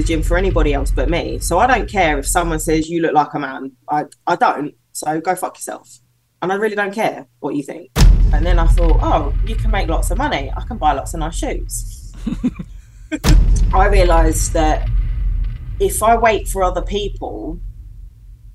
the gym for anybody else but me. So I don't care if someone says you look like a man. I, I don't. So go fuck yourself. And I really don't care what you think. And then I thought, oh, you can make lots of money. I can buy lots of nice shoes. I realised that if I wait for other people,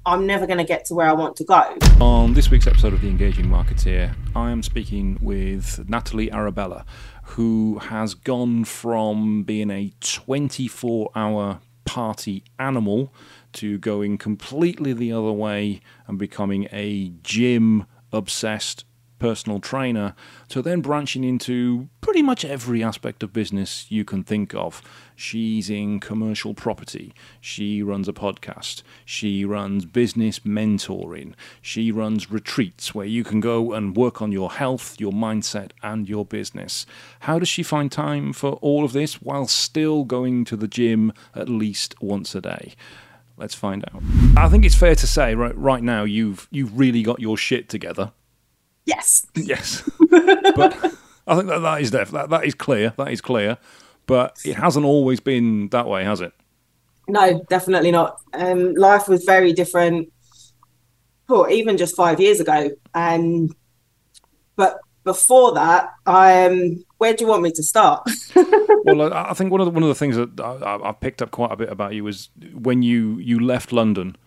I'm never going to get to where I want to go. On this week's episode of The Engaging Marketeer, I am speaking with Natalie Arabella, who has gone from being a 24 hour party animal to going completely the other way and becoming a gym obsessed personal trainer to then branching into pretty much every aspect of business you can think of. She's in commercial property. She runs a podcast. She runs business mentoring. She runs retreats where you can go and work on your health, your mindset, and your business. How does she find time for all of this while still going to the gym at least once a day? Let's find out. I think it's fair to say right right now you've you've really got your shit together. Yes. Yes. but I think that that is def- that that is clear. That is clear. But it hasn't always been that way, has it? No, definitely not. Um, life was very different. Oh, even just five years ago. And but before that, um, where do you want me to start? well, I think one of the, one of the things that I, I've picked up quite a bit about you was when you you left London.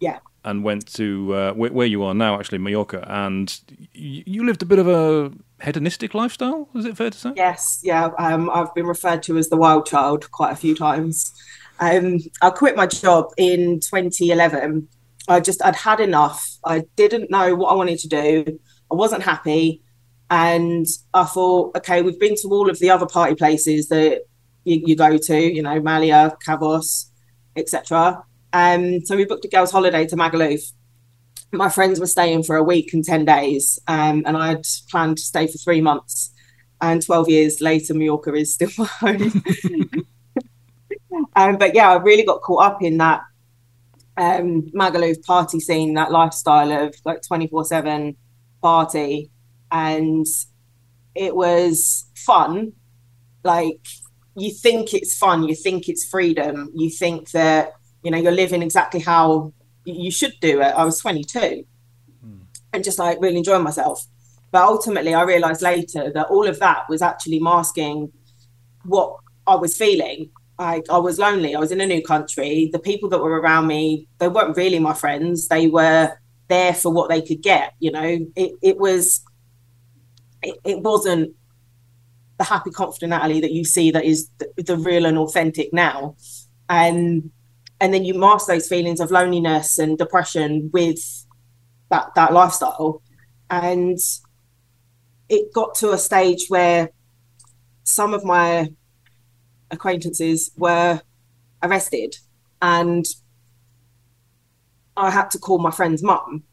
Yeah. And went to uh, where, where, you are now, actually, Mallorca, and you, you lived a bit of a hedonistic lifestyle. Is it fair to say? Yes. Yeah. Um, I've been referred to as the wild child quite a few times. Um, I quit my job in 2011. I just I'd had enough. I didn't know what I wanted to do. I wasn't happy. And I thought, okay, we've been to all of the other party places that you, you go to, you know, Malia, Kavos, etc. Um, so we booked a girls' holiday to Magaluf. My friends were staying for a week and 10 days, um, and I had planned to stay for three months. And 12 years later, Mallorca is still my home. um, but yeah, I really got caught up in that um, Magaluf party scene, that lifestyle of like 24 7 party and it was fun. Like you think it's fun, you think it's freedom, you think that you know you're living exactly how you should do it. I was 22 hmm. and just like really enjoying myself. But ultimately, I realized later that all of that was actually masking what I was feeling. Like I was lonely. I was in a new country. The people that were around me, they weren't really my friends. They were there for what they could get. You know, it, it was it, it wasn't the happy, confident Natalie that you see that is the, the, real and authentic now. And and then you mask those feelings of loneliness and depression with that that lifestyle. And it got to a stage where some of my acquaintances were arrested and I had to call my friend's mum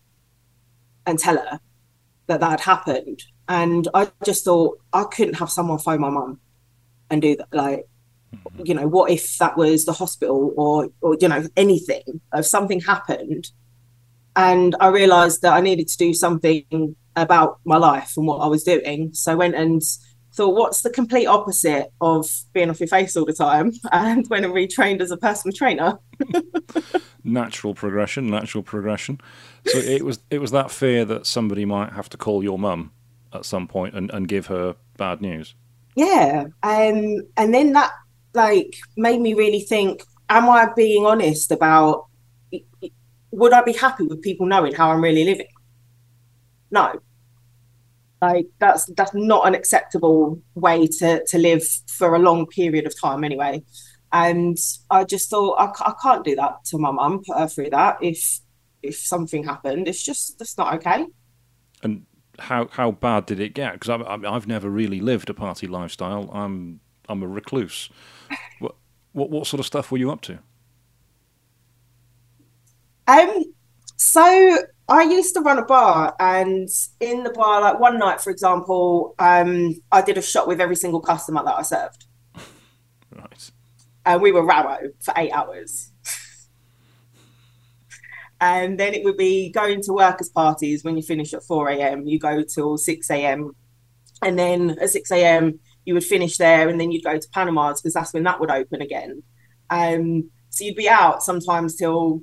and tell her that that had happened and I just thought I couldn't have someone phone my mum and do that. Like, mm-hmm. you know, what if that was the hospital or, or you know, anything? If something happened, and I realised that I needed to do something about my life and what I was doing. So I went and thought, what's the complete opposite of being off your face all the time? And went and retrained as a personal trainer. natural progression, natural progression. So it was it was that fear that somebody might have to call your mum at some point and, and give her bad news. Yeah. Um, and then that like made me really think, am I being honest about would I be happy with people knowing how I'm really living? No. Like that's that's not an acceptable way to to live for a long period of time anyway. And I just thought I, I can't do that to my mum, put her through that if if something happened. It's just that's not okay. And how how bad did it get? Because I, have never really lived a party lifestyle. I'm I'm a recluse. What, what what sort of stuff were you up to? Um, so I used to run a bar, and in the bar, like one night, for example, um, I did a shot with every single customer that I served. right. And we were ramo for eight hours and then it would be going to workers' parties when you finish at 4 a.m. You go till 6 a.m. And then at 6 a.m., you would finish there and then you'd go to Panama's because that's when that would open again. Um, so you'd be out sometimes till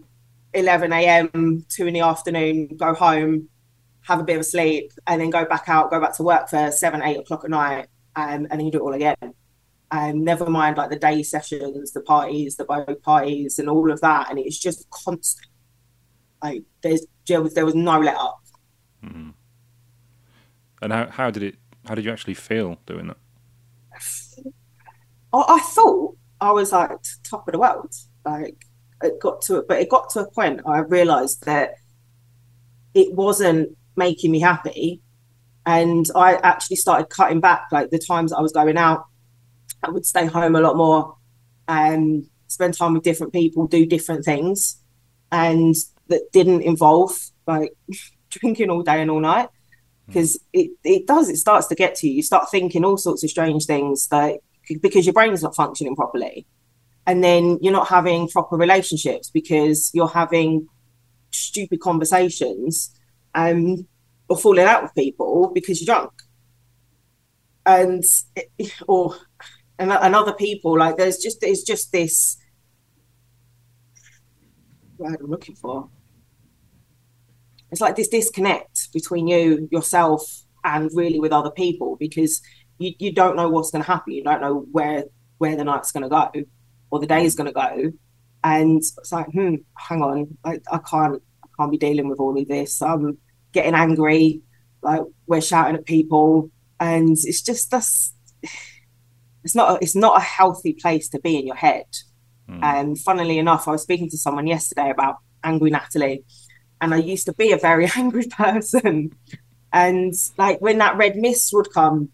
11 a.m., two in the afternoon, go home, have a bit of sleep, and then go back out, go back to work for seven, eight o'clock at night, um, and then you do it all again. Um, never mind like the day sessions, the parties, the boat parties, and all of that. And it's just constant. Like there's there was, there was no let up. Mm-hmm. And how how did it? How did you actually feel doing that? I, I thought I was like top of the world. Like it got to it, but it got to a point I realised that it wasn't making me happy, and I actually started cutting back. Like the times I was going out, I would stay home a lot more, and spend time with different people, do different things, and that didn't involve like drinking all day and all night because hmm. it, it does it starts to get to you you start thinking all sorts of strange things like because your brain's not functioning properly. And then you're not having proper relationships because you're having stupid conversations um, or falling out with people because you're drunk. And or and, and other people like there's just there's just this what I'm looking for. It's like this disconnect between you yourself and really with other people because you, you don't know what's going to happen. You don't know where where the night's going to go or the day is going to go. And it's like hmm hang on. I, I can't i can't be dealing with all of this. I'm getting angry. Like we're shouting at people. And it's just that's it's not a, it's not a healthy place to be in your head. Mm. and funnily enough i was speaking to someone yesterday about angry natalie. And I used to be a very angry person. And like when that red mist would come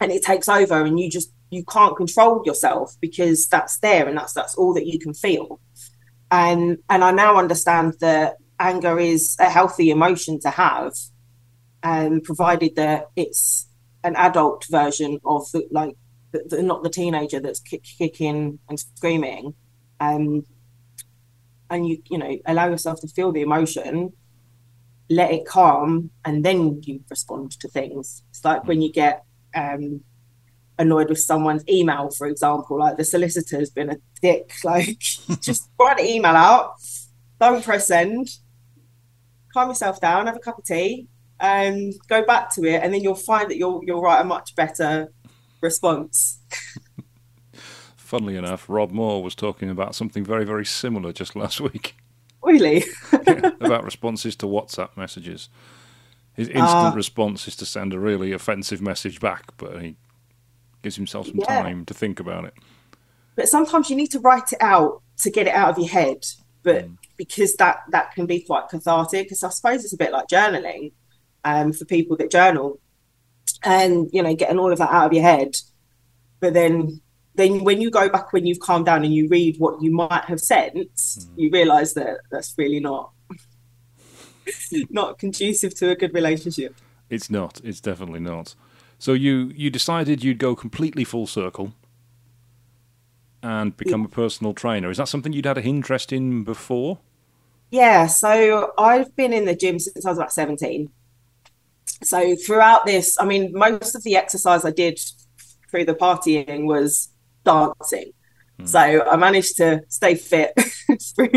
and it takes over and you just you can't control yourself because that's there and that's that's all that you can feel. And and I now understand that anger is a healthy emotion to have, and um, provided that it's an adult version of the like the, the, not the teenager that's kick, kicking and screaming. Um, and you you know allow yourself to feel the emotion let it calm and then you respond to things it's like when you get um, annoyed with someone's email for example. Like the solicitor's been a dick. Like just write the email out. Don't press send. Calm yourself down. Have a cup of tea. And um, go back to it and then you'll find that you'll you'll write a much better response. Funnily enough, Rob Moore was talking about something very, very similar just last week. Really? yeah, about responses to WhatsApp messages. His instant uh, response is to send a really offensive message back, but he gives himself some yeah. time to think about it. But sometimes you need to write it out to get it out of your head. But mm. because that that can be quite cathartic, because I suppose it's a bit like journaling um, for people that journal, and you know, getting all of that out of your head. But then then when you go back when you've calmed down and you read what you might have sent, mm. you realize that that's really not not conducive to a good relationship. It's not. It's definitely not. So you you decided you'd go completely full circle and become yeah. a personal trainer. Is that something you'd had an interest in before? Yeah, so I've been in the gym since I was about 17. So throughout this, I mean, most of the exercise I did through the partying was dancing. Mm. So I managed to stay fit through,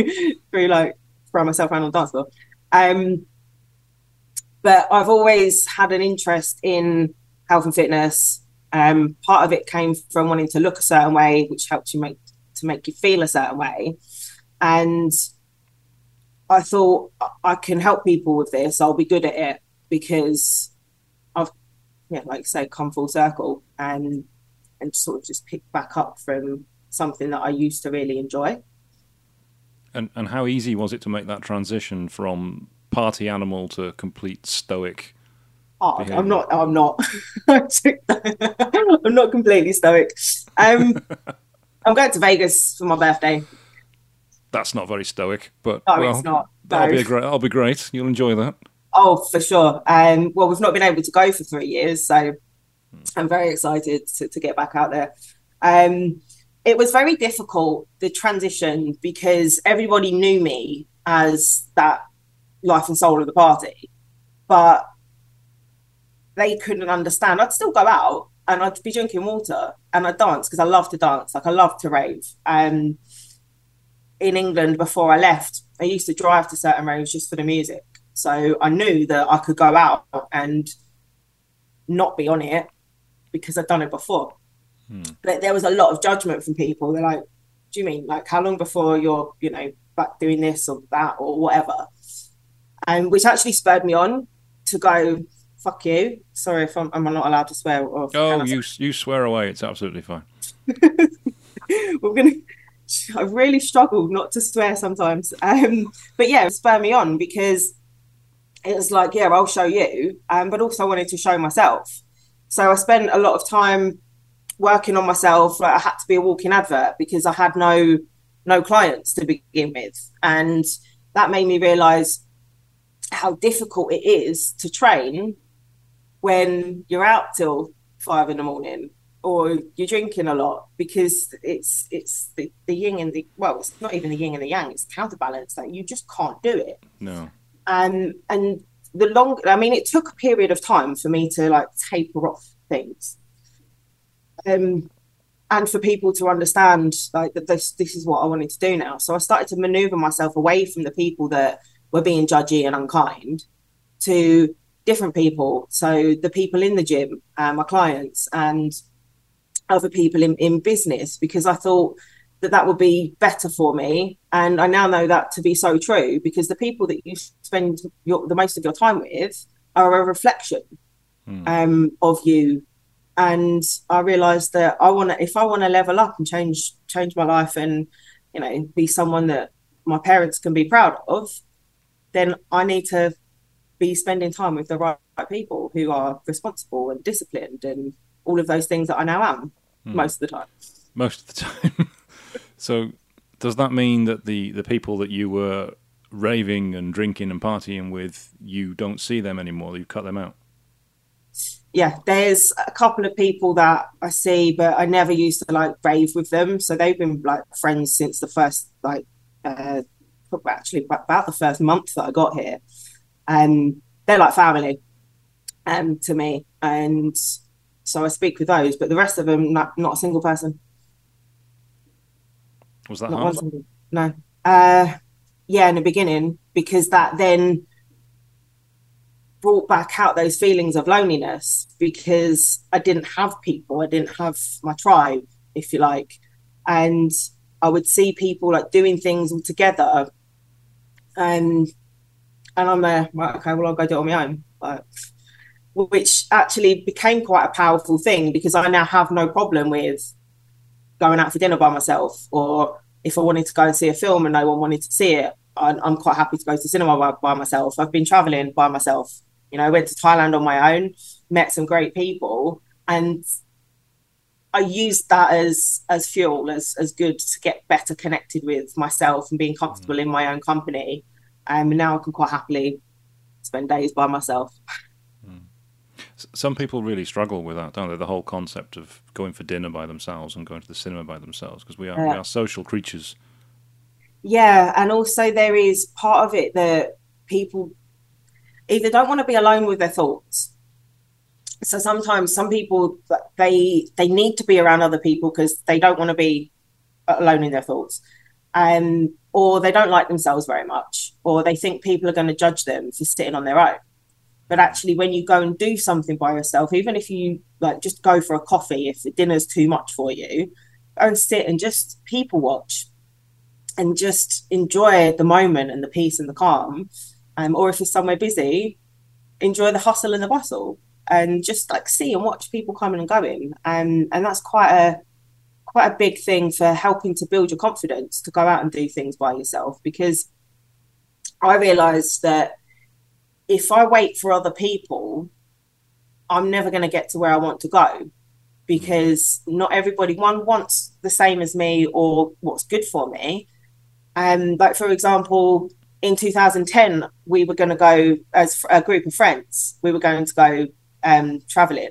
through like throw myself around on the dance floor. Um, but I've always had an interest in health and fitness. Um, part of it came from wanting to look a certain way, which helps you make to make you feel a certain way. And I thought I can help people with this. I'll be good at it because I've, yeah, like I say, come full circle and and sort of just pick back up from something that I used to really enjoy. And and how easy was it to make that transition from party animal to complete stoic? Oh, I'm not. I'm not. I'm not completely stoic. Um, I'm going to Vegas for my birthday. That's not very stoic, but no, well, it's not. That'll be great. That'll be great. You'll enjoy that. Oh, for sure. Um, well, we've not been able to go for three years, so I'm very excited to, to get back out there. Um, it was very difficult, the transition, because everybody knew me as that life and soul of the party, but they couldn't understand. I'd still go out and I'd be drinking water and I'd dance because I love to dance. Like I love to rave. Um, in England before I left, I used to drive to certain raves just for the music. So I knew that I could go out and not be on it because I'd done it before. Hmm. But there was a lot of judgment from people. They're like, "Do you mean like how long before you're, you know, back doing this or that or whatever?" And which actually spurred me on to go. Fuck you. Sorry if I'm, I'm not allowed to swear. Or oh, you you swear away. It's absolutely fine. We're gonna. I really struggle not to swear sometimes. Um, but yeah, spur me on because it was like, yeah, I'll show you. Um, but also I wanted to show myself. So I spent a lot of time working on myself. Like I had to be a walking advert because I had no no clients to begin with, and that made me realise how difficult it is to train when you're out till five in the morning or you're drinking a lot because it's it's the, the yin and the well it's not even the yin and the yang it's counterbalance that like you just can't do it. No. And and the long i mean it took a period of time for me to like taper off things um and for people to understand like that this this is what i wanted to do now so i started to maneuver myself away from the people that were being judgy and unkind to different people so the people in the gym uh, my clients and other people in, in business because i thought that that would be better for me. And I now know that to be so true because the people that you spend your, the most of your time with are a reflection mm. um, of you. And I realized that I want to, if I want to level up and change, change my life and, you know, be someone that my parents can be proud of, then I need to be spending time with the right, people who are responsible and disciplined and all of those things that I now am mm. most of the time. Most of the time. So does that mean that the, the people that you were raving and drinking and partying with, you don't see them anymore? You've cut them out? Yeah, there's a couple of people that I see, but I never used to like rave with them. So they've been like friends since the first like uh, actually about the first month that I got here. And um, they're like family um, to me. And so I speak with those, but the rest of them, not, not a single person. Was that hard? No. Uh, yeah, in the beginning, because that then brought back out those feelings of loneliness because I didn't have people, I didn't have my tribe, if you like. And I would see people like doing things all together. And and I'm there, right, okay, well I'll go do it on my own. But, which actually became quite a powerful thing because I now have no problem with going out for dinner by myself, or if I wanted to go and see a film and no one wanted to see it, I'm quite happy to go to cinema by, by myself. I've been traveling by myself. You know, I went to Thailand on my own, met some great people, and I used that as as fuel, as as good to get better connected with myself and being comfortable mm. in my own company. Um, and now I can quite happily spend days by myself. Some people really struggle with that, don't they? The whole concept of going for dinner by themselves and going to the cinema by themselves, because we are yeah. we are social creatures. Yeah, and also there is part of it that people either don't want to be alone with their thoughts. So sometimes some people they they need to be around other people because they don't want to be alone in their thoughts. Um, or they don't like themselves very much, or they think people are going to judge them for sitting on their own. But actually, when you go and do something by yourself, even if you like just go for a coffee, if the dinner's too much for you, go and sit and just people watch and just enjoy the moment and the peace and the calm. Um, or if it's somewhere busy, enjoy the hustle and the bustle and just like see and watch people coming and going. And and that's quite a quite a big thing for helping to build your confidence to go out and do things by yourself because I realized that if I wait for other people, I'm never going to get to where I want to go because not everybody one wants the same as me or what's good for me. And um, like for example, in 2010, we were going to go as a group of friends. We were going to go um, traveling,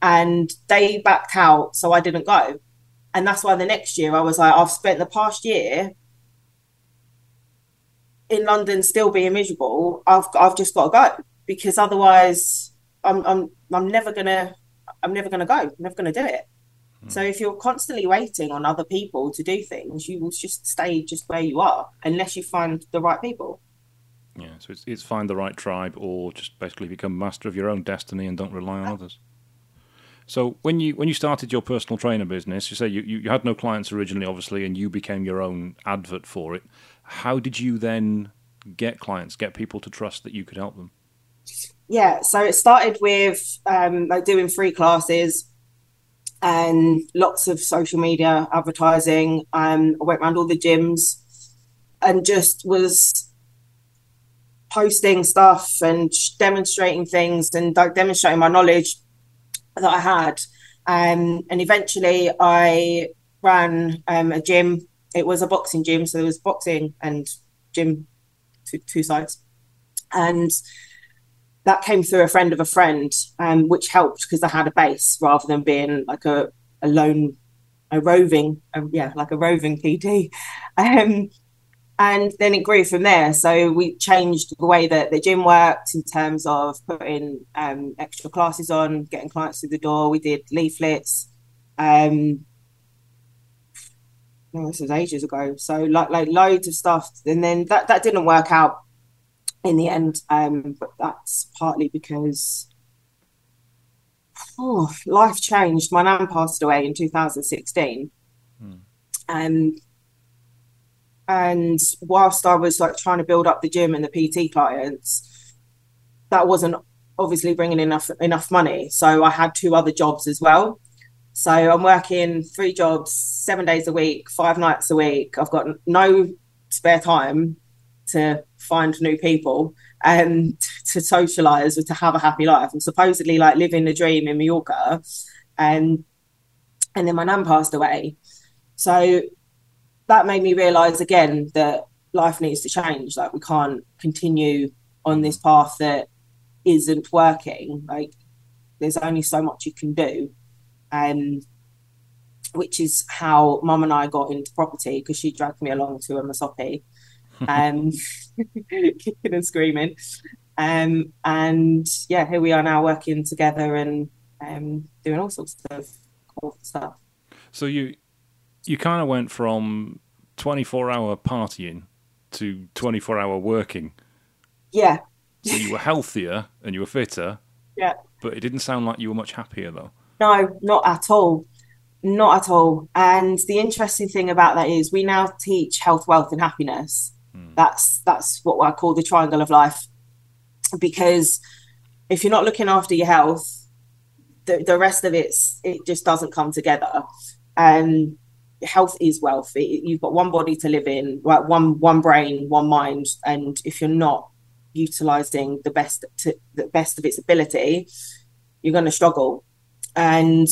and they backed out, so I didn't go. And that's why the next year I was like, I've spent the past year in London still being miserable, I've I've just got to go because otherwise I'm I'm I'm never gonna I'm never going to go. I'm never going to do it. So if you're constantly waiting on other people to do things, you will just stay just where you are unless you find the right people. Yeah, so it's, it's find the right tribe or just basically become master of your own destiny and don't rely on others. So when you when you started your personal trainer business, you say you, you had no clients originally, obviously, and you became your own advert for it. How did you then get clients, get people to trust that you could help them? Yeah, so it started with um, like doing free classes, and lots of social media advertising. Um, I went around all the gyms and just was posting stuff and demonstrating things and demonstrating my knowledge that I had. Um, and eventually I ran um, a gym. It was a boxing gym, so there was boxing and gym, two, two sides. And that came through a friend of a friend, um, which helped because I had a base rather than being like a, a lone, a roving, a, yeah, like a roving PT. Um, and then it grew from there. So we changed the way that the gym worked in terms of putting um, extra classes on, getting clients through the door. We did leaflets. Um, no, this was ages ago. So like like loads of stuff, and then that that didn't work out in the end. Um, but that's partly because oh, life changed. My nan passed away in 2016. Hmm. Um, and whilst I was like trying to build up the gym and the PT clients, that wasn't obviously bringing enough enough money. So I had two other jobs as well. So I'm working three jobs, seven days a week, five nights a week. I've got no spare time to find new people and to socialize or to have a happy life. I'm supposedly like living the dream in Mallorca, and and then my nan passed away. So that made me realize again that life needs to change. Like we can't continue on this path that isn't working. Like there's only so much you can do. And which is how mum and I got into property because she dragged me along to a Masopi, um, kicking and screaming. Um, and yeah, here we are now working together and um, doing all sorts of cool stuff. So you you kind of went from 24 hour partying to 24 hour working. Yeah. So you were healthier and you were fitter. Yeah. But it didn't sound like you were much happier though. No, not at all. Not at all. And the interesting thing about that is we now teach health, wealth, and happiness. Hmm. That's that's what I call the triangle of life. Because if you're not looking after your health, the, the rest of it's it just doesn't come together. And health is wealth. It, you've got one body to live in, like one one brain, one mind, and if you're not utilizing the best to the best of its ability, you're going to struggle. And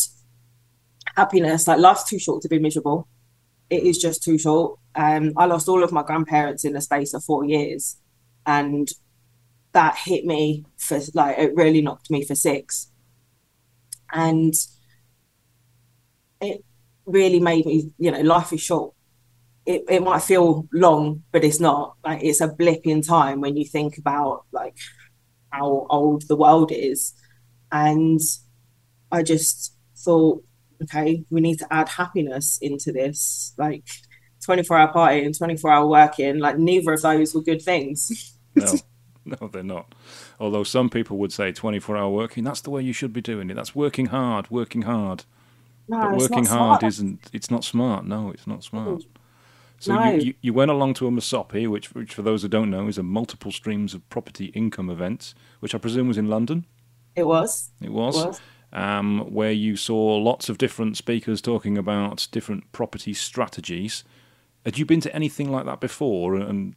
happiness, like life's too short to be miserable. It is just too short. Um, I lost all of my grandparents in the space of four years, and that hit me for like it really knocked me for six. And it really made me, you know, life is short. It, it might feel long, but it's not. Like it's a blip in time when you think about like how old the world is. And I just thought, okay, we need to add happiness into this. Like 24 hour party and 24 hour working, like neither of those were good things. no, no, they're not. Although some people would say 24 hour working, that's the way you should be doing it. That's working hard, working hard. No, but working hard isn't. It's not smart. No, it's not smart. Mm. So no. you, you, you, went along to a Masopi, which, which for those who don't know, is a multiple streams of property income event, which I presume was in London. It was. It was. It was. Um, where you saw lots of different speakers talking about different property strategies. Had you been to anything like that before? And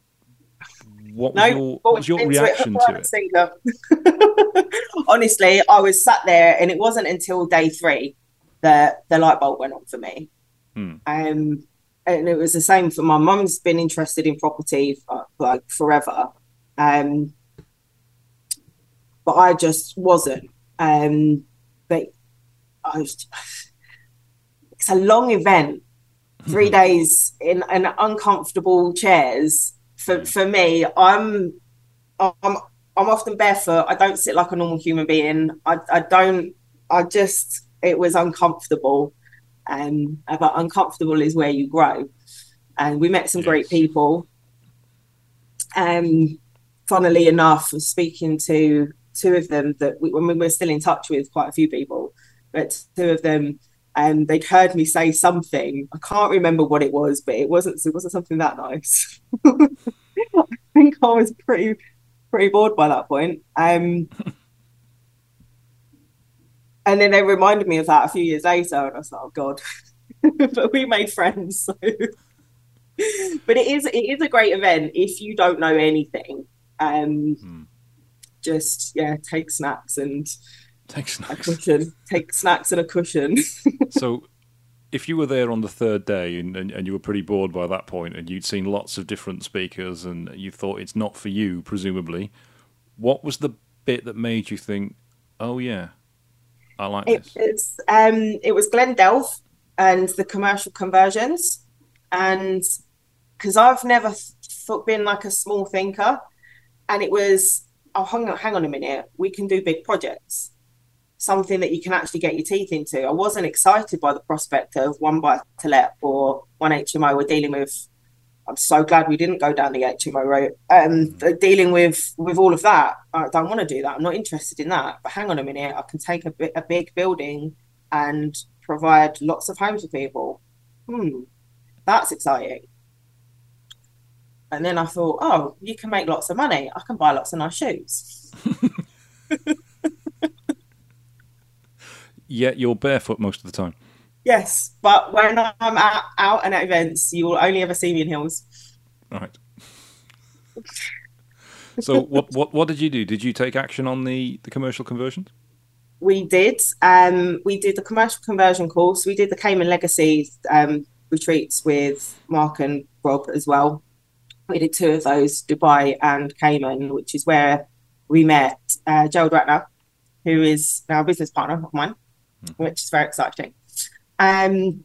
what was no, your, what was your reaction to it? To it? Honestly, I was sat there, and it wasn't until day three that the light bulb went on for me. Hmm. Um, and it was the same for my mum's been interested in property for, like forever. Um, but I just wasn't. Um, but I was, it's a long event, three days in, in uncomfortable chairs. For, hmm. for me, I'm, I'm, I'm often barefoot. I don't sit like a normal human being. I, I don't I just it was uncomfortable, and um, but uncomfortable is where you grow. And we met some yes. great people. Um, funnily enough, speaking to two of them that we, when we were still in touch with quite a few people, but two of them and they'd heard me say something. I can't remember what it was, but it wasn't it wasn't something that nice. I think I was pretty pretty bored by that point. Um, and then they reminded me of that a few years later, and I was like, "Oh God!" but we made friends. So. but it is it is a great event if you don't know anything. Um, hmm. Just yeah, take snacks and take snacks. A cushion. Take snacks and a cushion. so, if you were there on the third day and, and, and, you were pretty bored by that point and you'd seen lots of different speakers and you thought it's not for you, presumably, what was the bit that made you think, oh, yeah, I like it, this? It's, um, it was Glenn Delf and the commercial conversions. And because I've never th- been like a small thinker, and it was, oh, hang on, hang on a minute, we can do big projects something that you can actually get your teeth into. I wasn't excited by the prospect of one buy to let or one HMO. We're dealing with. I'm so glad we didn't go down the HMO route. Um, mm. dealing with with all of that, I don't want to do that. I'm not interested in that. But hang on a minute, I can take a, a big building and provide lots of homes for people. Hmm, that's exciting. And then I thought, oh, you can make lots of money. I can buy lots of nice shoes. yet you're barefoot most of the time. Yes, but when I'm out, out and at events, you will only ever see me in heels. Right. so what what what did you do? Did you take action on the the commercial conversions? We did. Um, we did the commercial conversion course. We did the Cayman Legacy um, retreats with Mark and Rob as well. We did two of those, Dubai and Cayman, which is where we met uh, Gerald Ratner, who is now a business partner of mine mm. which is very exciting. Um,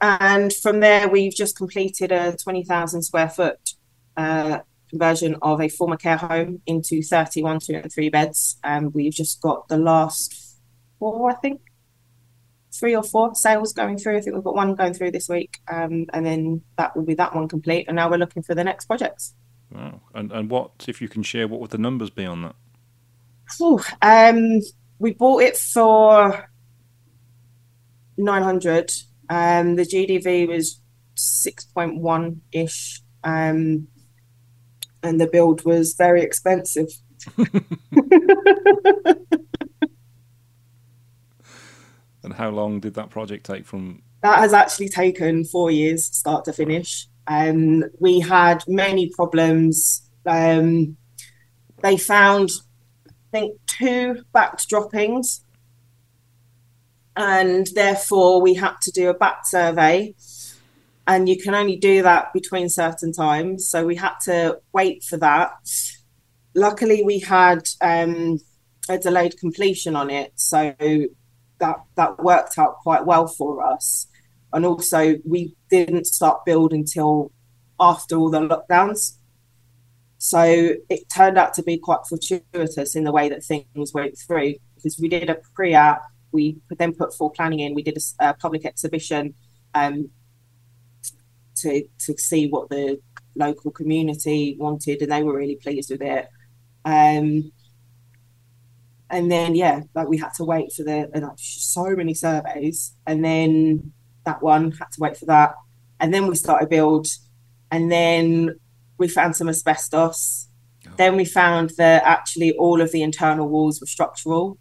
and from there, we've just completed a 20,000 square foot uh, conversion of a former care home into 31 two and three beds. And um, we've just got the last four, I think, three or four sales going through. I think we've got one going through this week. Um, and then that will be that one complete. And now we're looking for the next projects. Wow. And, and what, if you can share, what would the numbers be on that? Ooh, um, we bought it for 900. Um, the GDV was 6.1 ish. Um, and the build was very expensive. and how long did that project take from? That has actually taken four years, start to finish. Um, we had many problems. Um, they found, I think, two bat droppings and therefore we had to do a bat survey and you can only do that between certain times so we had to wait for that luckily we had um, a delayed completion on it so that that worked out quite well for us and also we didn't start build until after all the lockdowns so it turned out to be quite fortuitous in the way that things went through because we did a pre-app we then put full planning in. We did a, a public exhibition um, to to see what the local community wanted, and they were really pleased with it. Um, and then yeah, like we had to wait for the like, so many surveys, and then that one had to wait for that, and then we started build, and then we found some asbestos. Oh. Then we found that actually all of the internal walls were structural,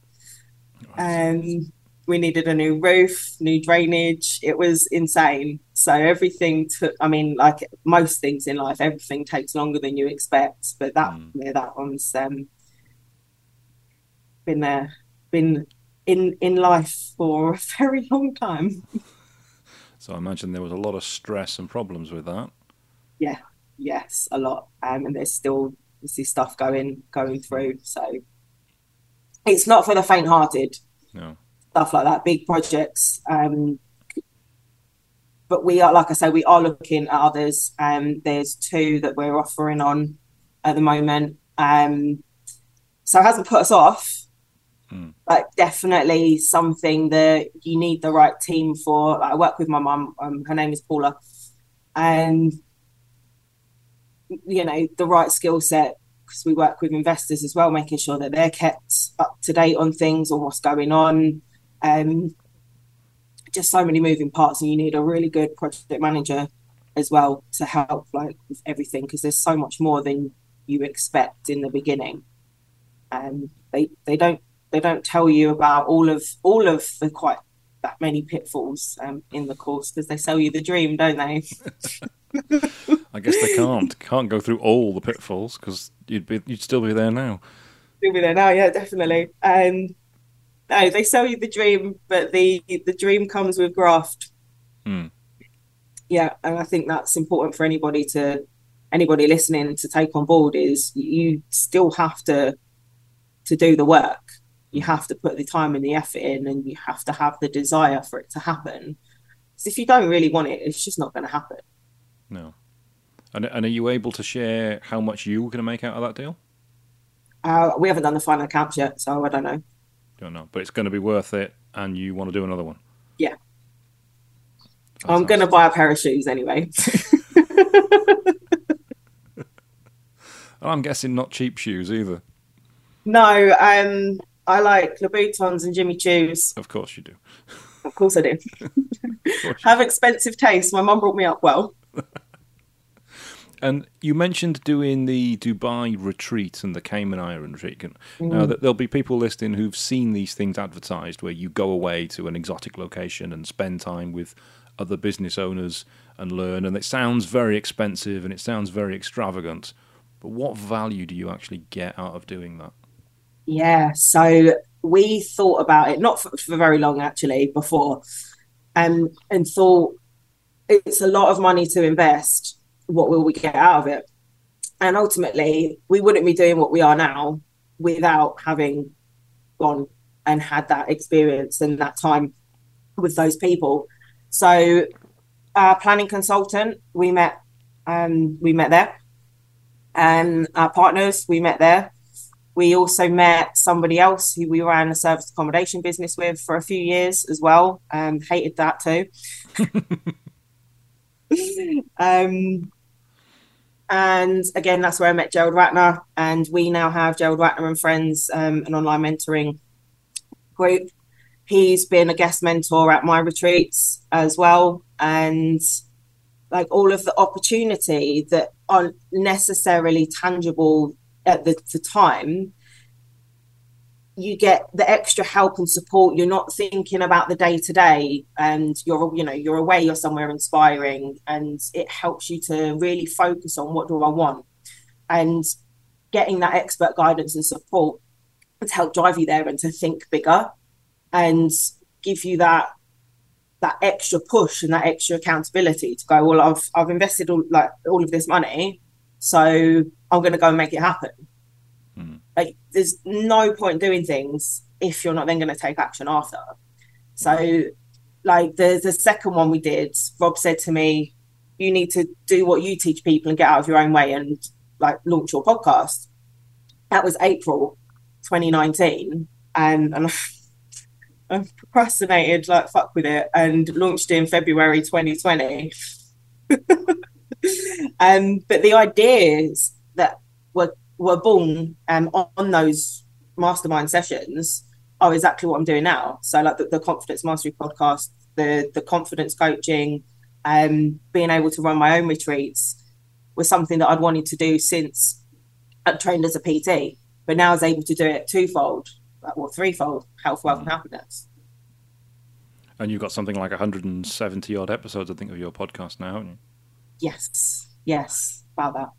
um, we needed a new roof, new drainage. It was insane. So everything took. I mean, like most things in life, everything takes longer than you expect. But that, mm. yeah, that one's um, been there, been in in life for a very long time. So I imagine there was a lot of stress and problems with that. Yeah, yes, a lot. Um, and there's still see stuff going going through. So it's not for the faint-hearted. No. Stuff like that, big projects. Um, but we are, like I say, we are looking at others. Um, there's two that we're offering on at the moment. Um, so it hasn't put us off. Mm. But definitely something that you need the right team for. Like, I work with my mum. Um, her name is Paula, and you know the right skill set because we work with investors as well, making sure that they're kept up to date on things, on what's going on. Um, just so many moving parts, and you need a really good project manager as well to help like with everything because there's so much more than you expect in the beginning. And um, they they don't they don't tell you about all of all of the quite that many pitfalls um, in the course because they sell you the dream, don't they? I guess they can't can't go through all the pitfalls because you'd be you'd still be there now. Still be there now, yeah, definitely. And no, they sell you the dream, but the the dream comes with graft. Hmm. Yeah, and I think that's important for anybody to anybody listening to take on board is you still have to to do the work. You have to put the time and the effort in, and you have to have the desire for it to happen. Because if you don't really want it, it's just not going to happen. No. And, and are you able to share how much you were going to make out of that deal? Uh, we haven't done the final accounts yet, so I don't know. Don't know, but it's going to be worth it, and you want to do another one. Yeah. I'm going to buy a pair of shoes anyway. I'm guessing not cheap shoes either. No, um, I like Louboutins and Jimmy Choos. Of course you do. Of course I do. Course Have expensive taste. My mum brought me up well. and you mentioned doing the Dubai retreat and the Cayman Island retreat. Mm. Now, there'll be people listening who've seen these things advertised where you go away to an exotic location and spend time with other business owners and learn. And it sounds very expensive and it sounds very extravagant. But what value do you actually get out of doing that? Yeah, so we thought about it not for, for very long actually before, um, and thought it's a lot of money to invest. What will we get out of it? And ultimately, we wouldn't be doing what we are now without having gone and had that experience and that time with those people. So, our planning consultant, we met, um, we met there, and our partners, we met there we also met somebody else who we ran a service accommodation business with for a few years as well. Um, hated that too. um, and again, that's where I met Gerald Ratner. And we now have Gerald Ratner and Friends, um, an online mentoring group. He's been a guest mentor at my retreats as well. And like all of the opportunity that aren't necessarily tangible at the, the time you get the extra help and support. You're not thinking about the day to day and you're you know you're away you're somewhere inspiring and it helps you to really focus on what do i want. And getting that expert guidance and support to help drive you there and to think bigger and give you that that extra push and that extra accountability to go well i've i've invested all like all of this money so I'm going to go and make it happen. Hmm. Like, there's no point doing things if you're not then going to take action after. So, like, the the second one we did, Rob said to me, "You need to do what you teach people and get out of your own way and like launch your podcast." That was April 2019, and and. I procrastinated like fuck with it and launched in February 2020. um, but the ideas that were were born um, on, on, those mastermind sessions are exactly what I'm doing now. So like the, the confidence mastery podcast, the the confidence coaching, um, being able to run my own retreats was something that I'd wanted to do since I trained as a PT, but now I was able to do it twofold, or threefold, health, wealth, and mm. happiness. And you've got something like 170 odd episodes, I think, of your podcast now, haven't you? Yes, yes, about that.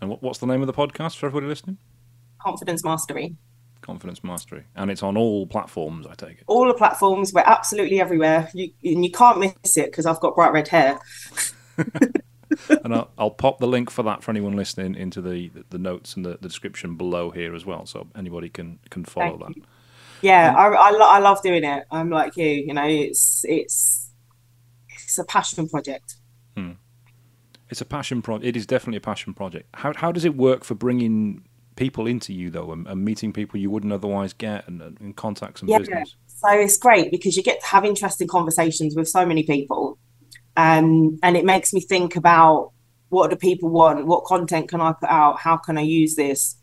And what, what's the name of the podcast for everybody listening? Confidence Mastery. Confidence Mastery, and it's on all platforms. I take it. All the platforms. We're absolutely everywhere. You and you can't miss it because I've got bright red hair. and I'll, I'll, pop the link for that for anyone listening into the the notes and the, the description below here as well, so anybody can can follow that. Yeah, um, I I, lo- I love doing it. I'm like you. You know, it's it's it's a passion project. Hmm. It's a passion project. It is definitely a passion project. How how does it work for bringing people into you though, and, and meeting people you wouldn't otherwise get, and, and contacts and Yeah. business. So it's great because you get to have interesting conversations with so many people. Um, and it makes me think about what do people want? What content can I put out? How can I use this?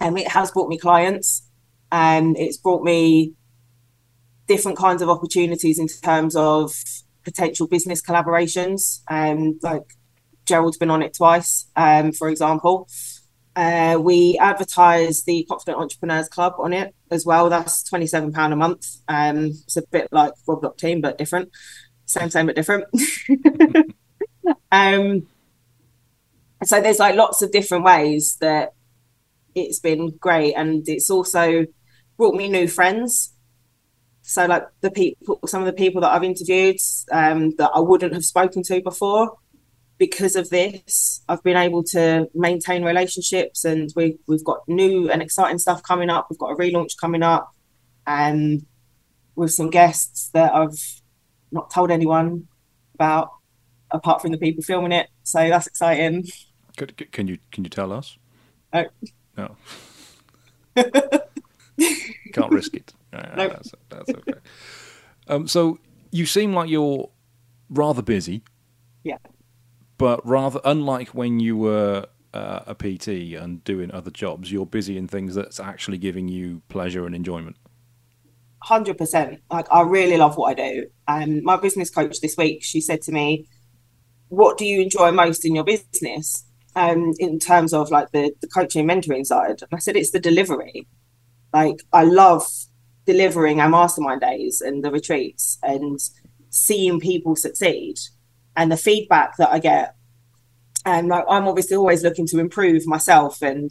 And it has brought me clients and it's brought me different kinds of opportunities in terms of potential business collaborations. Um, like Gerald's been on it twice, um, for example. Uh, we advertise the Confident Entrepreneurs Club on it as well. That's twenty-seven pound a month. Um, it's a bit like Rob Lock Team, but different. Same, same, but different. um, so there's like lots of different ways that it's been great, and it's also brought me new friends. So like the people, some of the people that I've interviewed um, that I wouldn't have spoken to before, because of this, I've been able to maintain relationships, and we we've got new and exciting stuff coming up. We've got a relaunch coming up, and with some guests that I've not told anyone about, apart from the people filming it. So that's exciting. Could, can you can you tell us? Oh. No. Can't risk it. Nope. that's, that's okay. Um, so you seem like you're rather busy. Yeah. But rather, unlike when you were uh, a PT and doing other jobs, you're busy in things that's actually giving you pleasure and enjoyment. hundred percent. Like I really love what I do. And my business coach this week, she said to me, "What do you enjoy most in your business?" Um, in terms of like the the coaching and mentoring side, and I said it's the delivery. Like I love delivering our mastermind days and the retreats and seeing people succeed and the feedback that I get. And like, I'm obviously always looking to improve myself and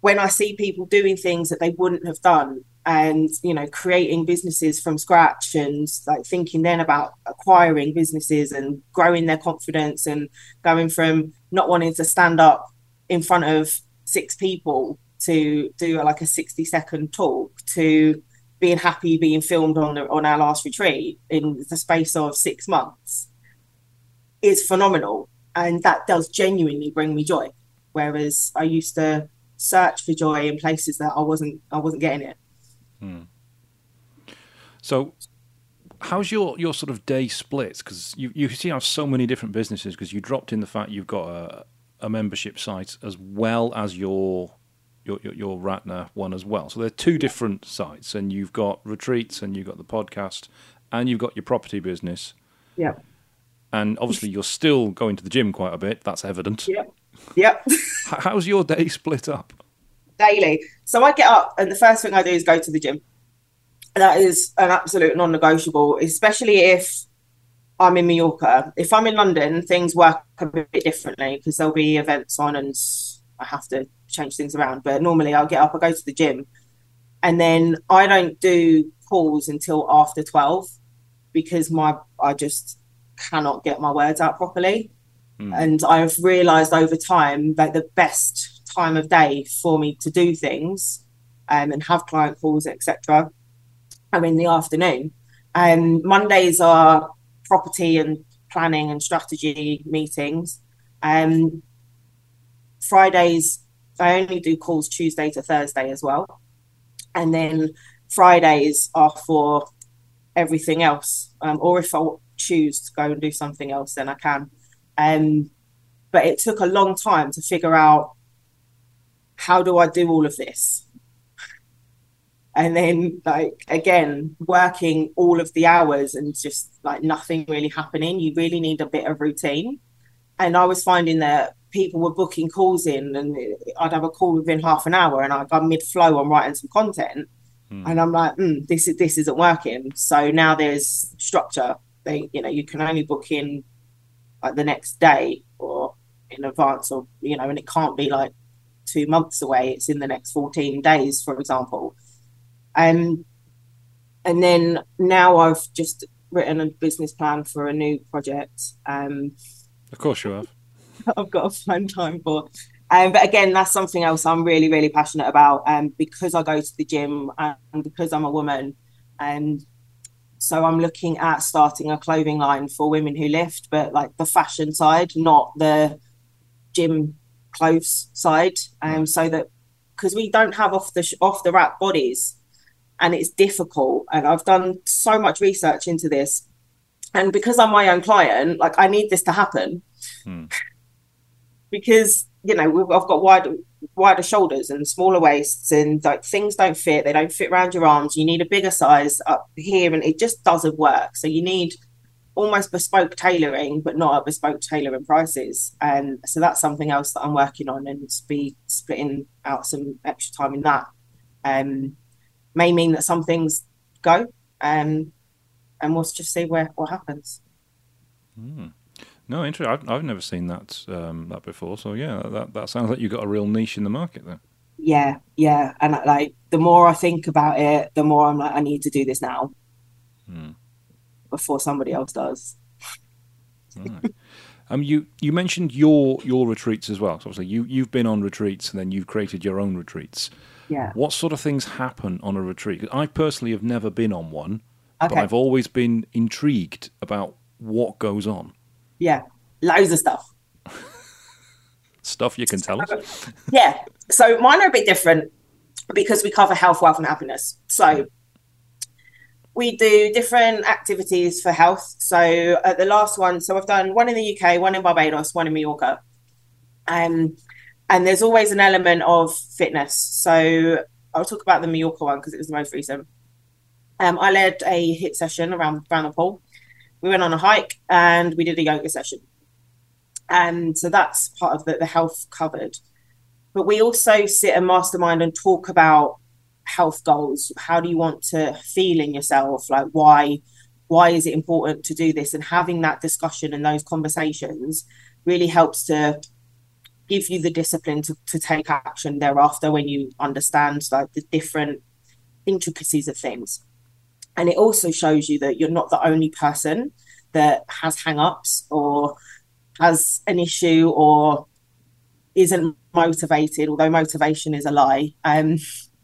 when I see people doing things that they wouldn't have done and you know creating businesses from scratch and like thinking then about acquiring businesses and growing their confidence and going from not wanting to stand up in front of six people to do like a 60 second talk to being happy being filmed on the, on our last retreat in the space of six months is phenomenal and that does genuinely bring me joy whereas i used to search for joy in places that i wasn't i wasn't getting it hmm. So, how's your, your sort of day split? Because you you see, have so many different businesses. Because you dropped in the fact you've got a, a membership site as well as your your your, your Ratner one as well. So they're two different sites, and you've got retreats, and you've got the podcast, and you've got your property business. yeah And obviously, you're still going to the gym quite a bit. That's evident. yeah yep How's your day split up? daily. So I get up and the first thing I do is go to the gym. That is an absolute non-negotiable, especially if I'm in Mallorca. If I'm in London, things work a bit differently because there'll be events on and I have to change things around. But normally I'll get up, I go to the gym, and then I don't do calls until after 12 because my I just cannot get my words out properly. Hmm. And I've realized over time that the best time of day for me to do things um, and have client calls, etc., are in the afternoon. Um, Mondays are property and planning and strategy meetings. Um, Fridays, I only do calls Tuesday to Thursday as well. And then Fridays are for everything else. Um, or if I choose to go and do something else, then I can. Um, but it took a long time to figure out how do I do all of this? And then, like, again, working all of the hours and just like nothing really happening. You really need a bit of routine. And I was finding that people were booking calls in, and I'd have a call within half an hour, and I'd go mid flow on writing some content. And I'm like, mm, this is this isn't working. So now there's structure. They, you know, you can only book in like the next day or in advance, or you know, and it can't be like two months away. It's in the next 14 days, for example. Um, and then now I've just written a business plan for a new project. Um, Of course, you have. I've got a find time for. Um, but again, that's something else I'm really, really passionate about. Um, because I go to the gym and because I'm a woman, and so I'm looking at starting a clothing line for women who lift, but like the fashion side, not the gym clothes side. Um, so that because we don't have off the off the rack bodies, and it's difficult. And I've done so much research into this, and because I'm my own client, like I need this to happen, hmm. because you know I've got wide wider shoulders and smaller waists and like things don't fit they don't fit around your arms you need a bigger size up here and it just doesn't work. So you need almost bespoke tailoring but not at bespoke tailoring prices. And so that's something else that i'm working on and be splitting out some extra time in that um may mean that some things go um and we'll just see where what happens. Mm. No, interesting. I've, I've never seen that um, that before. So yeah, that that sounds like you've got a real niche in the market there. Yeah, yeah, and like the more I think about it, the more I'm like, I need to do this now hmm. before somebody else does. Right. Um, you you mentioned your your retreats as well. So obviously you you've been on retreats and then you've created your own retreats. Yeah. What sort of things happen on a retreat? I personally have never been on one, okay. but I've always been intrigued about what goes on. Yeah, loads of stuff. stuff you can tell us? yeah. So mine are a bit different because we cover health, wealth, and happiness. So we do different activities for health. So at the last one, so I've done one in the UK, one in Barbados, one in Mallorca. Um, and there's always an element of fitness. So I'll talk about the Mallorca one because it was the most recent. Um, I led a hit session around, around the pool we went on a hike and we did a yoga session. And so that's part of the, the health covered. But we also sit and mastermind and talk about health goals. How do you want to feel in yourself? Like why why is it important to do this? And having that discussion and those conversations really helps to give you the discipline to, to take action thereafter when you understand like the different intricacies of things. And it also shows you that you're not the only person that has hang-ups or has an issue or isn't motivated, although motivation is a lie. Um,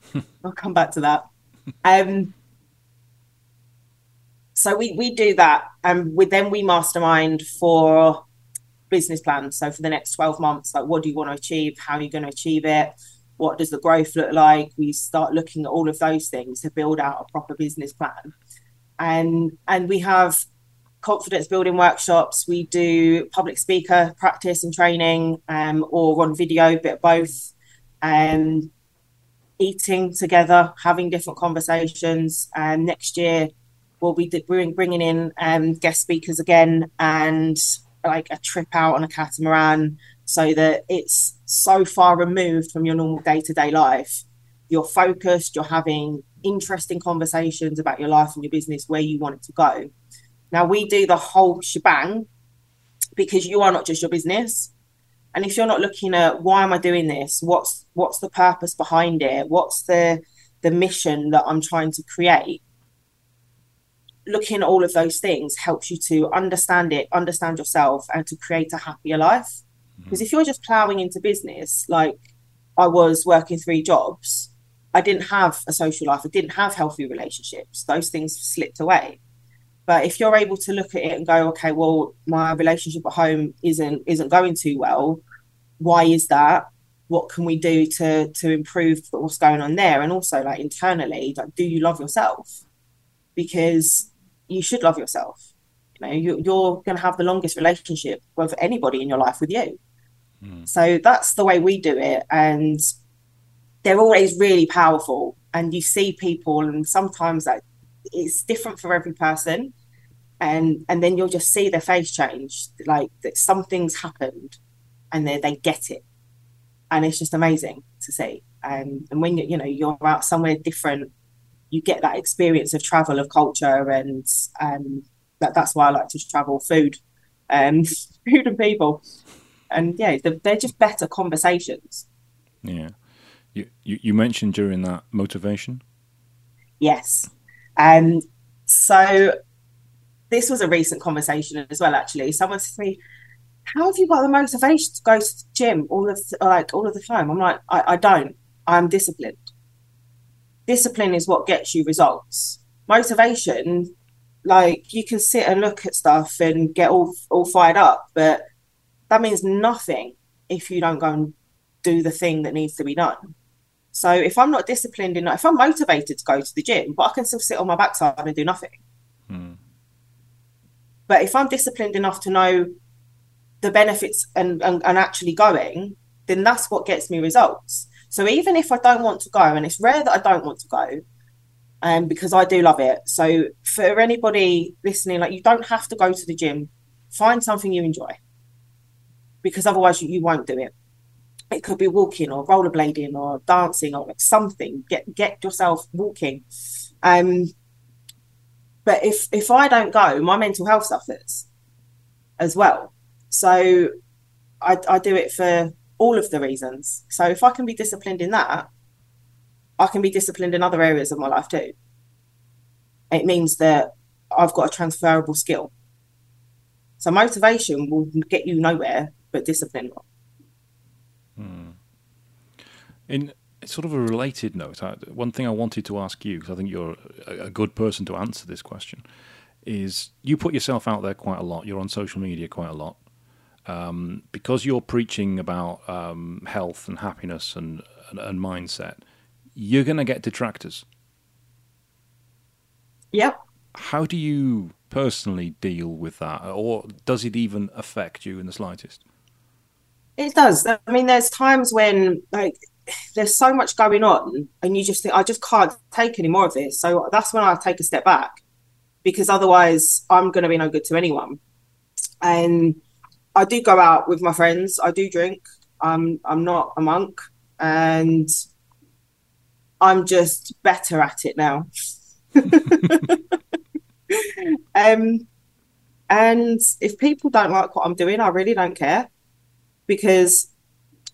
I'll come back to that. Um, so we, we do that and we, then we mastermind for business plans. So for the next 12 months, like what do you want to achieve? How are you going to achieve it? What does the growth look like? We start looking at all of those things to build out a proper business plan. And and we have confidence building workshops. We do public speaker practice and training um, or on video bit of both and um, eating together having different conversations. And next year we'll be bringing in um, guest speakers again and like a trip out on a catamaran so that it's so far removed from your normal day to day life. You're focused, you're having interesting conversations about your life and your business, where you want it to go. Now, we do the whole shebang because you are not just your business. And if you're not looking at why am I doing this? What's what's the purpose behind it? What's the the mission that I'm trying to create? Looking at all of those things helps you to understand it, understand yourself, and to create a happier life. Mm-hmm. Because if you're just plowing into business, like I was working three jobs, I didn't have a social life, I didn't have healthy relationships. Those things slipped away. But if you're able to look at it and go, okay, well, my relationship at home isn't isn't going too well. Why is that? What can we do to to improve what's going on there? And also, like internally, like, do you love yourself? Because you should love yourself. Know, you, you're going to have the longest relationship with anybody in your life with you. Mm. So that's the way we do it. And they're always really powerful. And you see people, and sometimes that it's different for every person. And and then you'll just see their face change, like that something's happened, and they they get it, and it's just amazing to see. And and when you you know you're out somewhere different, you get that experience of travel, of culture, and and that, that's why I like to travel. Food, and food and people and yeah, they're, they're just better conversations. Yeah, you, you you mentioned during that motivation. Yes, um, so this was a recent conversation as well. Actually, someone said to me, "How have you got the motivation to go to the gym all of the, like all of the time?" I'm like, I, I don't. I'm disciplined. Discipline is what gets you results. Motivation, like you can sit and look at stuff and get all all fired up, but that means nothing if you don't go and do the thing that needs to be done. So if I'm not disciplined enough, if I'm motivated to go to the gym, but I can still sit on my backside and do nothing. Hmm. But if I'm disciplined enough to know the benefits and, and, and actually going, then that's what gets me results. So even if I don't want to go, and it's rare that I don't want to go, um, because I do love it. So for anybody listening, like you don't have to go to the gym. Find something you enjoy, because otherwise you, you won't do it. It could be walking or rollerblading or dancing or like something. Get get yourself walking. Um, but if if I don't go, my mental health suffers as well. So I, I do it for all of the reasons. So if I can be disciplined in that, I can be disciplined in other areas of my life too. It means that I've got a transferable skill. So motivation will get you nowhere, but discipline will. Hmm. In sort of a related note, I, one thing I wanted to ask you, because I think you're a, a good person to answer this question, is you put yourself out there quite a lot. You're on social media quite a lot. Um, because you're preaching about um, health and happiness and, and, and mindset, you're going to get detractors. Yep. How do you personally deal with that, or does it even affect you in the slightest? It does. I mean, there's times when like there's so much going on, and you just think, I just can't take any more of this. So that's when I take a step back, because otherwise I'm going to be no good to anyone. And I do go out with my friends. I do drink. I'm I'm not a monk, and I'm just better at it now. um, and if people don't like what I'm doing, I really don't care because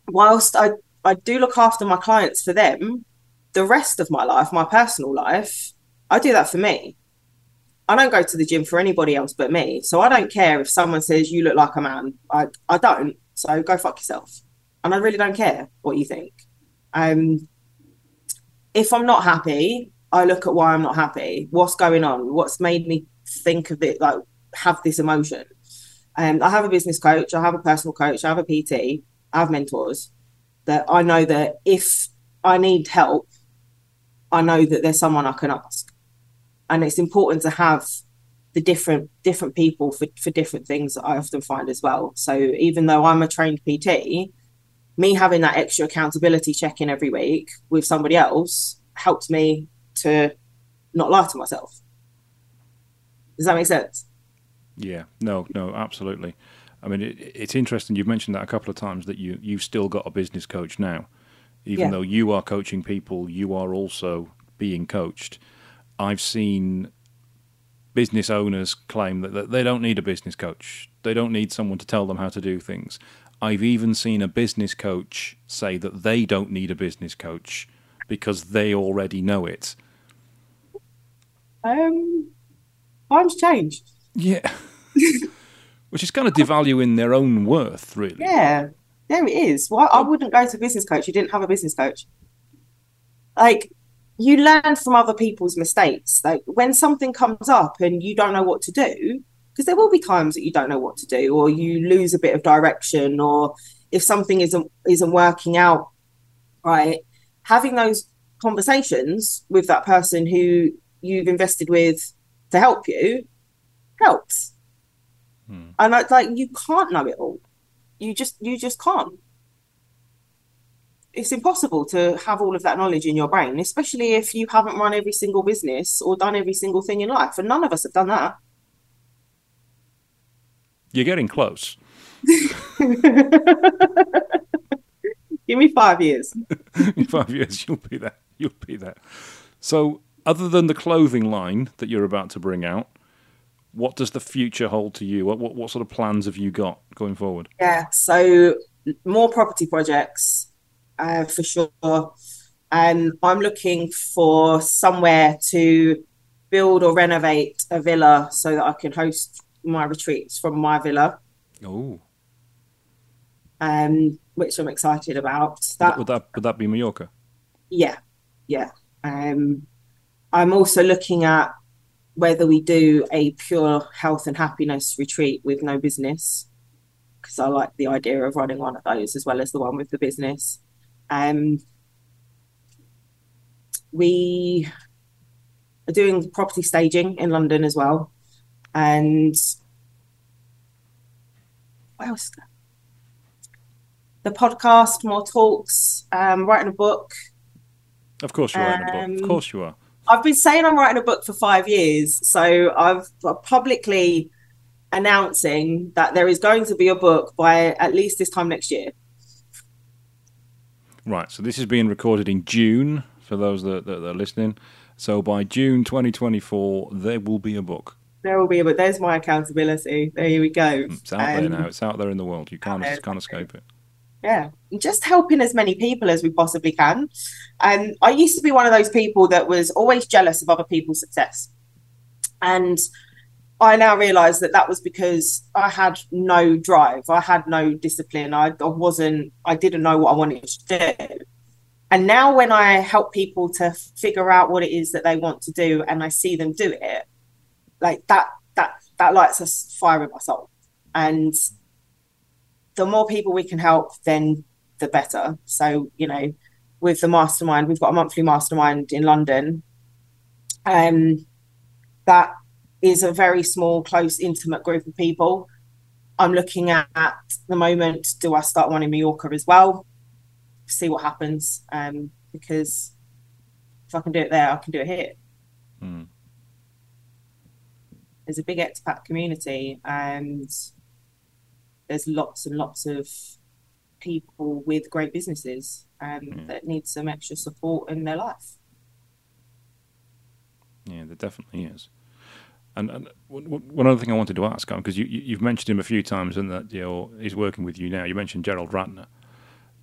whilst I, I do look after my clients for them, the rest of my life, my personal life, I do that for me. I don't go to the gym for anybody else but me. So I don't care if someone says you look like a man. I, I don't. So go fuck yourself. And I really don't care what you think. Um, if I'm not happy, I look at why I'm not happy. What's going on? What's made me think of it like have this emotion? Um, I have a business coach, I have a personal coach, I have a PT, I have mentors that I know that if I need help, I know that there's someone I can ask. And it's important to have the different different people for, for different things that I often find as well. So even though I'm a trained PT, me having that extra accountability check in every week with somebody else helped me to not lie to myself. Does that make sense? Yeah, no, no, absolutely. I mean, it, it's interesting. You've mentioned that a couple of times that you you've still got a business coach now, even yeah. though you are coaching people. You are also being coached. I've seen business owners claim that, that they don't need a business coach. They don't need someone to tell them how to do things. I've even seen a business coach say that they don't need a business coach because they already know it. Um, times changed. Yeah. Which is kind of devaluing their own worth, really. Yeah, there it is. Why I wouldn't go to a business coach. You didn't have a business coach. Like you learn from other people's mistakes. Like when something comes up and you don't know what to do, because there will be times that you don't know what to do or you lose a bit of direction or if something isn't isn't working out right having those conversations with that person who you've invested with to help you helps. Hmm. and I, like you can't know it all. You just you just can't. It's impossible to have all of that knowledge in your brain especially if you haven't run every single business or done every single thing in life and none of us have done that you're getting close. Give me five years. In five years, you'll be there. You'll be there. So, other than the clothing line that you're about to bring out, what does the future hold to you? What, what, what sort of plans have you got going forward? Yeah, so more property projects uh, for sure. And I'm looking for somewhere to build or renovate a villa so that I can host my retreats from my villa. Oh. Um, which I'm excited about. That would that would that be Mallorca? Yeah, yeah. Um, I'm also looking at whether we do a pure health and happiness retreat with no business because I like the idea of running one of those as well as the one with the business. Um, we are doing property staging in London as well. And what else? The podcast, more talks, um, writing a book. Of course you're writing a book. Of Um, course you are. I've been saying I'm writing a book for five years, so I've publicly announcing that there is going to be a book by at least this time next year. Right. So this is being recorded in June for those that, that, that are listening. So by June 2024, there will be a book. There will be, but there's my accountability. There we go. Mm, it's out there Um, now. It's out there in the world. You can't uh, there. can't escape it. Yeah, just helping as many people as we possibly can. And I used to be one of those people that was always jealous of other people's success. And I now realize that that was because I had no drive, I had no discipline, I, I wasn't, I didn't know what I wanted to do. And now when I help people to figure out what it is that they want to do and I see them do it, like that, that, that lights a fire in my soul. And the more people we can help, then the better. So, you know, with the mastermind, we've got a monthly mastermind in London. Um, that is a very small, close, intimate group of people. I'm looking at, at the moment, do I start one in Mallorca as well? See what happens. Um, because if I can do it there, I can do it here. Hmm. There's a big expat community and there's lots and lots of people with great businesses um, Mm. that need some extra support in their life. Yeah, there definitely is. And, and one other thing I wanted to ask, because you, you, you've mentioned him a few times, and that you know he's working with you now. You mentioned Gerald Ratner.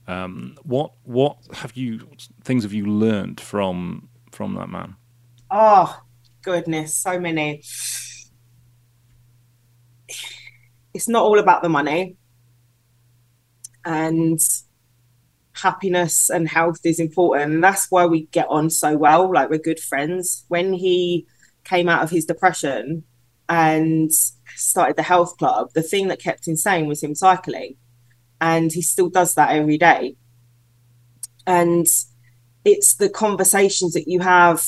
Um, what what have you things have you learned from from that man? Oh, goodness, so many. It's not all about the money. And happiness and health is important. And that's why we get on so well. Like, we're good friends. When he came out of his depression and started the health club, the thing that kept him sane was him cycling. And he still does that every day. And it's the conversations that you have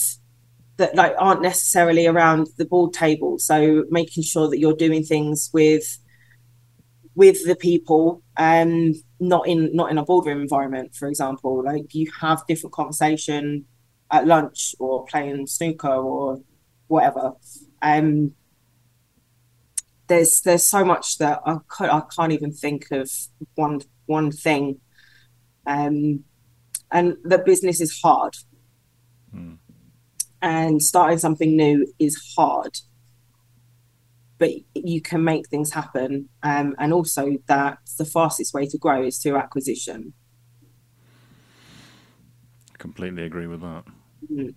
that like aren't necessarily around the board table so making sure that you're doing things with with the people um not in not in a boardroom environment for example like you have different conversation at lunch or playing snooker or whatever. Um there's there's so much that I can't, I can't even think of one one thing. Um and the business is hard. Hmm. and starting something new is hard but you can make things happen um, and also that the fastest way to grow is through acquisition Completely agree with that. Mm.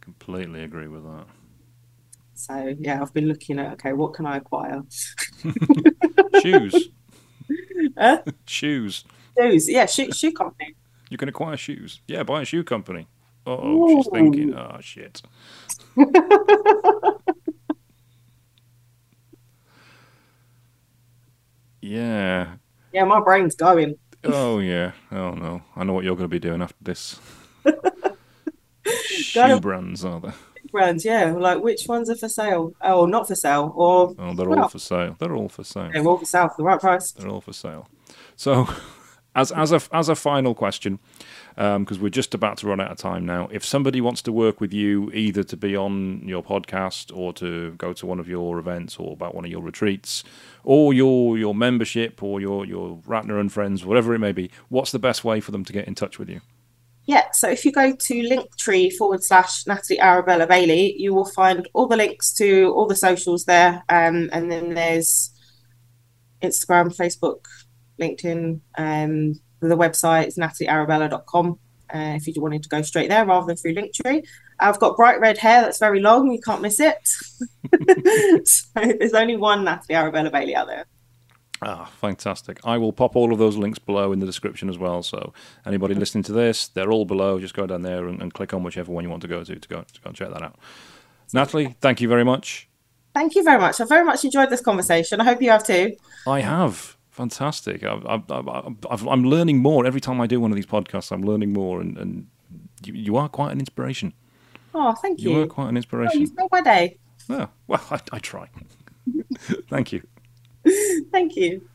Completely agree with that. so yeah i've been looking at okay what can i acquire Shoes, Huh? shoes. shoes yeah shoe, shoe company You can acquire shoes. Yeah, buy a shoe company. Oh, she's thinking. Oh shit. Yeah. yeah my brain's going Oh yeah. Oh no. I know what you're going to be doing after this. Shoe brands are there? brands yeah like which ones are for sale oh not for sale or Oh, they're all for sale. They're all for sale. they're all for sale for the right price They're all for sale. So, as as a as a final question, because we're just about to run out of time now, if somebody wants to work with you, either to be on your podcast or to go to one of your events or about one of your retreats, or your your membership or your your Ratner and friends, whatever it may be, what's the best way for them to get in touch with you? Yeah, so if you go to linktree forward slash Natalie Arabella Bailey, you will find all the links to all the socials there. Um, and then there's Instagram, Facebook, LinkedIn, um, the website is nataliearabella.com. Uh, if you wanted to go straight there rather than through Linktree, I've got bright red hair that's very long. You can't miss it. so there's only one Natalie Arabella Bailey out there. Ah, fantastic. I will pop all of those links below in the description as well. So anybody listening to this, they're all below. Just go down there and, and click on whichever one you want to go to to go, to go and check that out. Natalie, thank you very much. Thank you very much. I very much enjoyed this conversation. I hope you have too. I have. Fantastic. I, am learning more every time I do one of these podcasts. I'm learning more, and, and you, you, are quite an inspiration. Oh, thank you. You are quite an inspiration. Oh, you stole my day. Yeah. Well, I, I try. thank you. thank you.